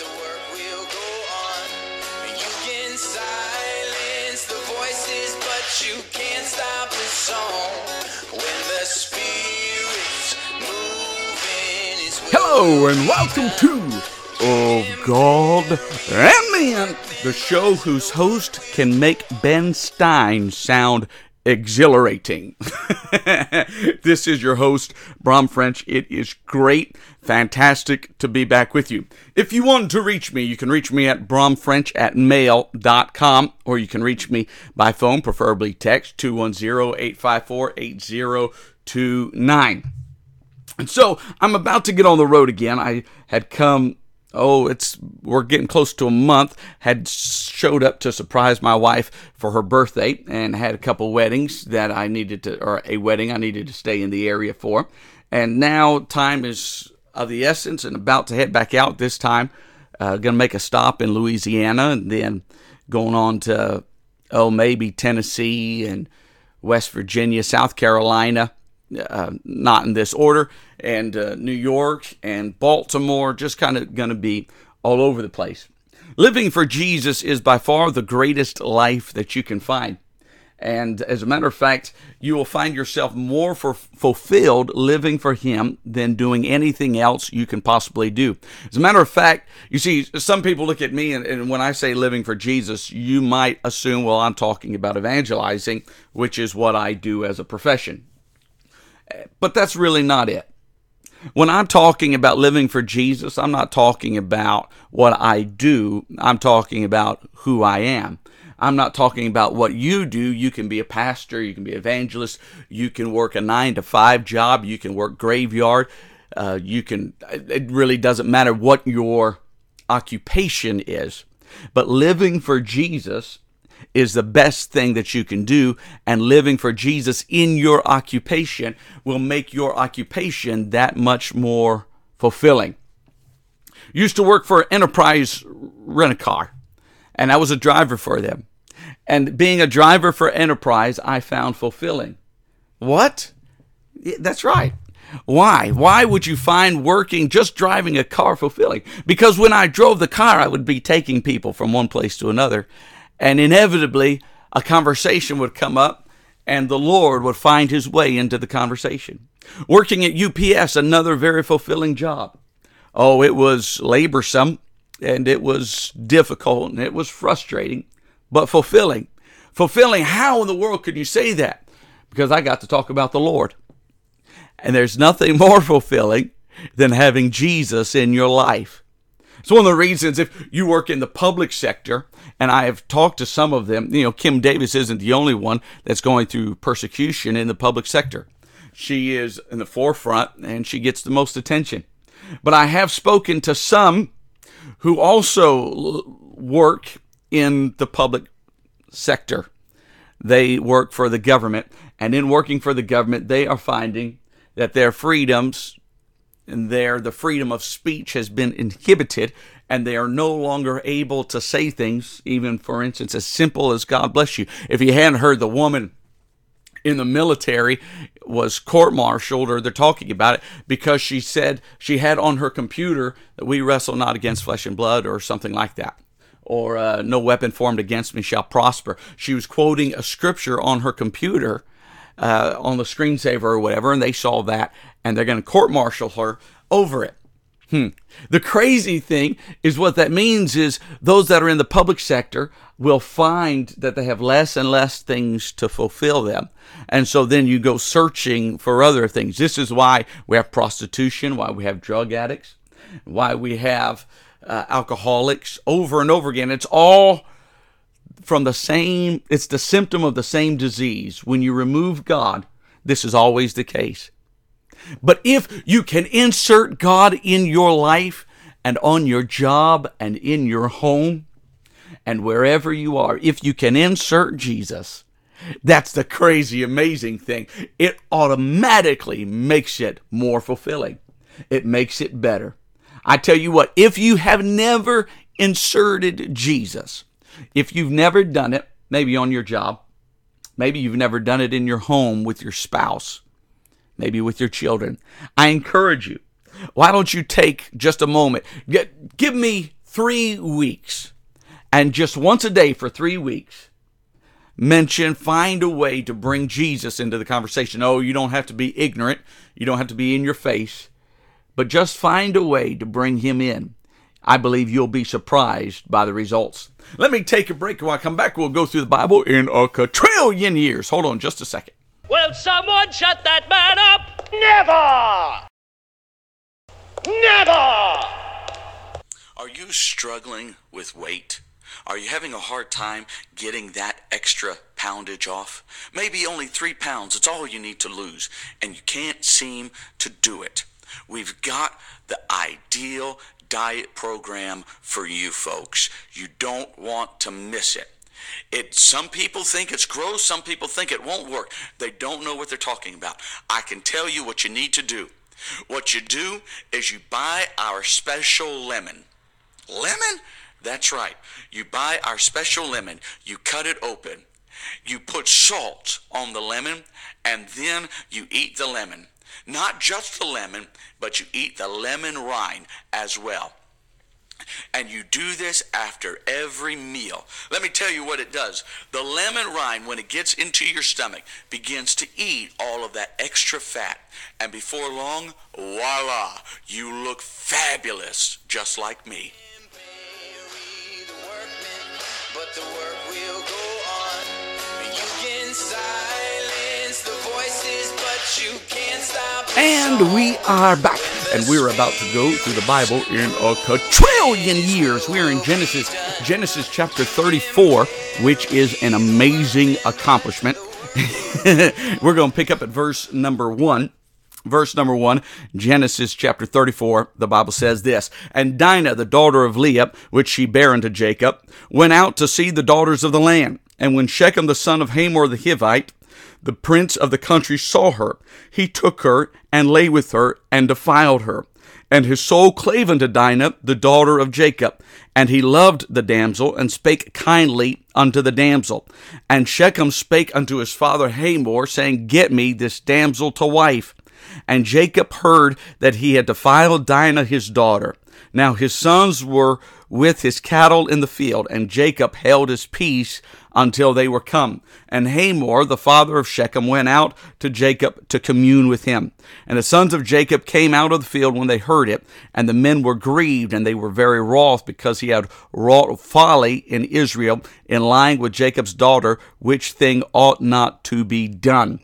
the work will go on. You can silence the voices, but you can't stop the song. When the spirit's moving, Hello and welcome to Oh God and Man, the show whose host can make Ben Stein sound exhilarating. this is your host, Brom French. It is great, fantastic to be back with you. If you want to reach me, you can reach me at bromfrench at mail.com or you can reach me by phone, preferably text 210 854 8029. And so I'm about to get on the road again. I had come, oh, it's we're getting close to a month. Had showed up to surprise my wife for her birthday, and had a couple weddings that I needed to, or a wedding I needed to stay in the area for. And now time is of the essence, and about to head back out. This time, uh, to make a stop in Louisiana, and then going on to oh maybe Tennessee and West Virginia, South Carolina uh, not in this order, and uh, New York and Baltimore, just kind of going to be all over the place. Living for Jesus is by far the greatest life that you can find. And as a matter of fact, you will find yourself more fulfilled living for Him than doing anything else you can possibly do. As a matter of fact, you see, some people look at me, and, and when I say living for Jesus, you might assume, well, I'm talking about evangelizing, which is what I do as a profession. But that's really not it. When I'm talking about living for Jesus, I'm not talking about what I do. I'm talking about who I am. I'm not talking about what you do. You can be a pastor, you can be an evangelist, you can work a nine to five job, you can work graveyard. Uh, you can, it really doesn't matter what your occupation is. But living for Jesus is the best thing that you can do, and living for Jesus in your occupation will make your occupation that much more fulfilling. Used to work for Enterprise Rent a Car, and I was a driver for them. And being a driver for Enterprise, I found fulfilling. What? That's right. Why? Why would you find working just driving a car fulfilling? Because when I drove the car, I would be taking people from one place to another and inevitably a conversation would come up and the Lord would find his way into the conversation. Working at UPS, another very fulfilling job. Oh, it was laborsome and it was difficult and it was frustrating, but fulfilling. Fulfilling, how in the world could you say that? Because I got to talk about the Lord. And there's nothing more fulfilling than having Jesus in your life. It's one of the reasons if you work in the public sector, and I have talked to some of them, you know, Kim Davis isn't the only one that's going through persecution in the public sector. She is in the forefront and she gets the most attention. But I have spoken to some who also work in the public sector. They work for the government, and in working for the government, they are finding that their freedoms there the freedom of speech has been inhibited and they are no longer able to say things even for instance as simple as god bless you. If you hadn't heard the woman in the military was court-martialed or they're talking about it because she said she had on her computer that we wrestle not against flesh and blood or something like that or uh, no weapon formed against me shall prosper. She was quoting a scripture on her computer uh, on the screensaver or whatever, and they saw that, and they're going to court martial her over it. Hmm. The crazy thing is what that means is those that are in the public sector will find that they have less and less things to fulfill them. And so then you go searching for other things. This is why we have prostitution, why we have drug addicts, why we have uh, alcoholics over and over again. It's all from the same, it's the symptom of the same disease. When you remove God, this is always the case. But if you can insert God in your life and on your job and in your home and wherever you are, if you can insert Jesus, that's the crazy, amazing thing. It automatically makes it more fulfilling. It makes it better. I tell you what, if you have never inserted Jesus, if you've never done it, maybe on your job, maybe you've never done it in your home with your spouse, maybe with your children, I encourage you. Why don't you take just a moment? Get, give me three weeks, and just once a day for three weeks, mention, find a way to bring Jesus into the conversation. Oh, you don't have to be ignorant, you don't have to be in your face, but just find a way to bring him in. I believe you'll be surprised by the results. Let me take a break. When I come back, we'll go through the Bible in a quadrillion years. Hold on just a second. Will someone shut that man up? Never! Never! Are you struggling with weight? Are you having a hard time getting that extra poundage off? Maybe only three pounds, it's all you need to lose, and you can't seem to do it. We've got the ideal diet program for you folks. You don't want to miss it. It some people think it's gross, some people think it won't work. They don't know what they're talking about. I can tell you what you need to do. What you do is you buy our special lemon. Lemon? That's right. You buy our special lemon, you cut it open, you put salt on the lemon, and then you eat the lemon. Not just the lemon, but you eat the lemon rind as well. And you do this after every meal. Let me tell you what it does. The lemon rind, when it gets into your stomach, begins to eat all of that extra fat. And before long, voila, you look fabulous, just like me. And we are back, and we're about to go through the Bible in a quadrillion years. We're in Genesis, Genesis chapter 34, which is an amazing accomplishment. we're going to pick up at verse number one. Verse number one, Genesis chapter 34, the Bible says this And Dinah, the daughter of Leah, which she bare unto Jacob, went out to see the daughters of the land. And when Shechem, the son of Hamor the Hivite, the prince of the country saw her. He took her and lay with her and defiled her. And his soul clave unto Dinah, the daughter of Jacob. And he loved the damsel and spake kindly unto the damsel. And Shechem spake unto his father Hamor, saying, Get me this damsel to wife. And Jacob heard that he had defiled Dinah his daughter. Now his sons were with his cattle in the field, and Jacob held his peace until they were come. And Hamor, the father of Shechem, went out to Jacob to commune with him. And the sons of Jacob came out of the field when they heard it, and the men were grieved, and they were very wroth, because he had wrought folly in Israel in lying with Jacob's daughter, which thing ought not to be done.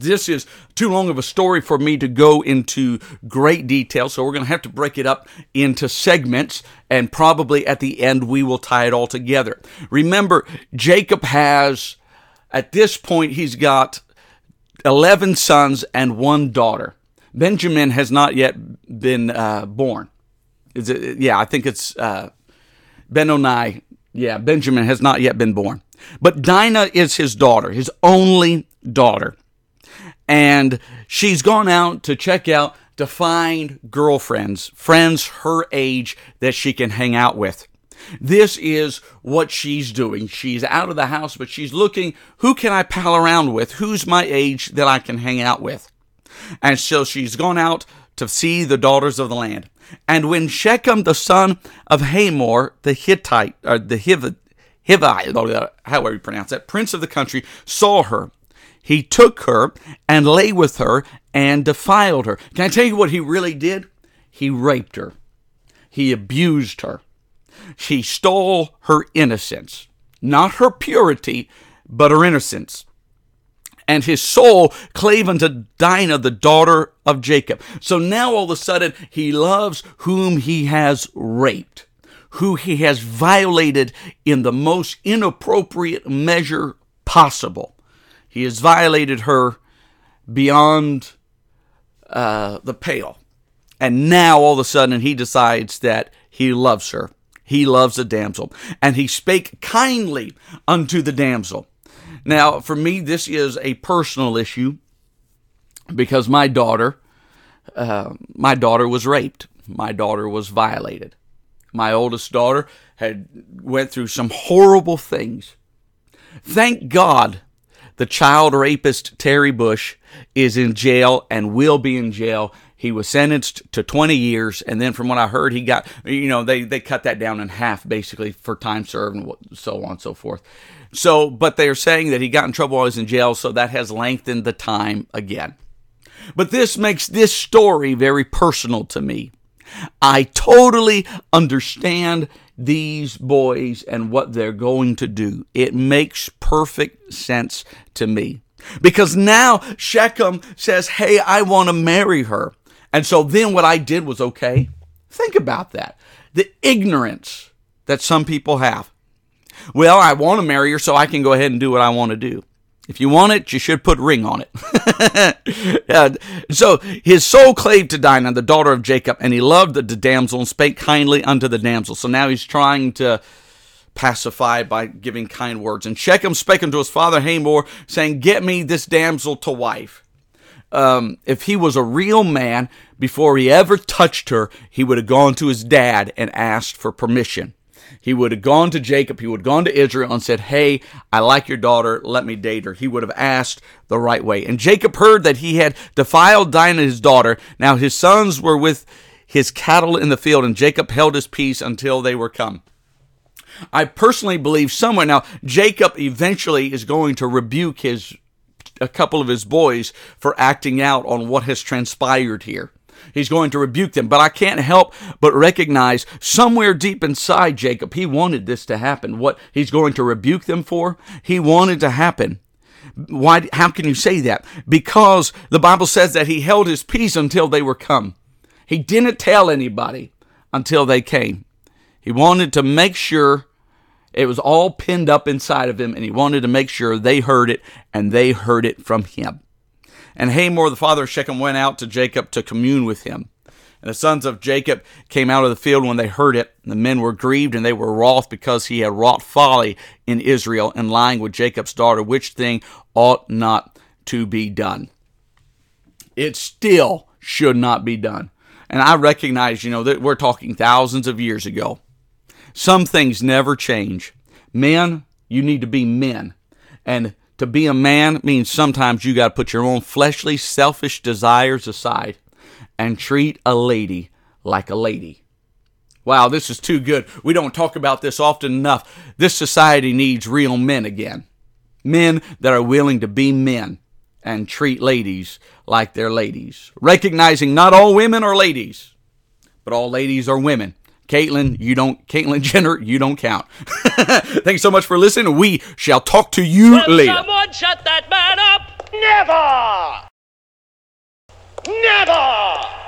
This is too long of a story for me to go into great detail, so we're going to have to break it up into segments, and probably at the end we will tie it all together. Remember, Jacob has, at this point, he's got 11 sons and one daughter. Benjamin has not yet been uh, born. It? Yeah, I think it's uh, Benoni. Yeah, Benjamin has not yet been born. But Dinah is his daughter, his only daughter and she's gone out to check out to find girlfriends, friends her age that she can hang out with. This is what she's doing. She's out of the house, but she's looking who can I pal around with? Who's my age that I can hang out with? And so she's gone out to see the daughters of the land. And when Shechem, the son of Hamor, the Hittite, or the Hiv- Hivite, however you pronounce that, prince of the country, saw her, he took her and lay with her and defiled her. Can I tell you what he really did? He raped her. He abused her. She stole her innocence. Not her purity, but her innocence. And his soul clave unto Dinah, the daughter of Jacob. So now all of a sudden he loves whom he has raped, who he has violated in the most inappropriate measure possible. He has violated her beyond uh, the pale. And now all of a sudden he decides that he loves her. He loves the damsel. And he spake kindly unto the damsel. Now, for me, this is a personal issue because my daughter, uh, my daughter was raped. My daughter was violated. My oldest daughter had went through some horrible things. Thank God the child rapist Terry Bush is in jail and will be in jail He was sentenced to 20 years, and then from what I heard, he got, you know, they, they cut that down in half basically for time served and so on and so forth. So, but they're saying that he got in trouble while he was in jail, so that has lengthened the time again. But this makes this story very personal to me. I totally understand these boys and what they're going to do. It makes perfect sense to me. Because now Shechem says, Hey, I want to marry her. And so then what I did was okay. Think about that. The ignorance that some people have. Well, I want to marry her so I can go ahead and do what I want to do. If you want it, you should put ring on it. so his soul clave to Dinah, the daughter of Jacob, and he loved the, damsel and spake kindly unto the damsel. So now he's trying to pacify by giving kind words. And Shechem spake unto his father Hamor, saying, Get me this damsel to wife. Um, if he was a real man, before he ever touched her, he would have gone to his dad and asked for permission. He would have gone to Jacob, he would have gone to Israel and said, Hey, I like your daughter, let me date her. He would have asked the right way. And Jacob heard that he had defiled Dinah, his daughter. Now his sons were with his cattle in the field, and Jacob held his peace until they were come. I personally believe somewhere now Jacob eventually is going to rebuke his a couple of his boys for acting out on what has transpired here. He's going to rebuke them. But I can't help but recognize somewhere deep inside Jacob, he wanted this to happen. What he's going to rebuke them for, he wanted to happen. Why? How can you say that? Because the Bible says that he held his peace until they were come. He didn't tell anybody until they came. He wanted to make sure it was all pinned up inside of him, and he wanted to make sure they heard it and they heard it from him. And Hamor, the father of Shechem, went out to Jacob to commune with him. And the sons of Jacob came out of the field when they heard it. And the men were grieved and they were wroth because he had wrought folly in Israel and lying with Jacob's daughter, which thing ought not to be done. It still should not be done. And I recognize, you know, that we're talking thousands of years ago. Some things never change. Men, you need to be men. And to be a man means sometimes you got to put your own fleshly, selfish desires aside and treat a lady like a lady. Wow, this is too good. We don't talk about this often enough. This society needs real men again. Men that are willing to be men and treat ladies like they're ladies. Recognizing not all women are ladies, but all ladies are women. Caitlyn, you don't, Caitlyn Jenner, you don't count. Thanks so much for listening. We shall talk to you Will later. someone shut that man up? Never! Never!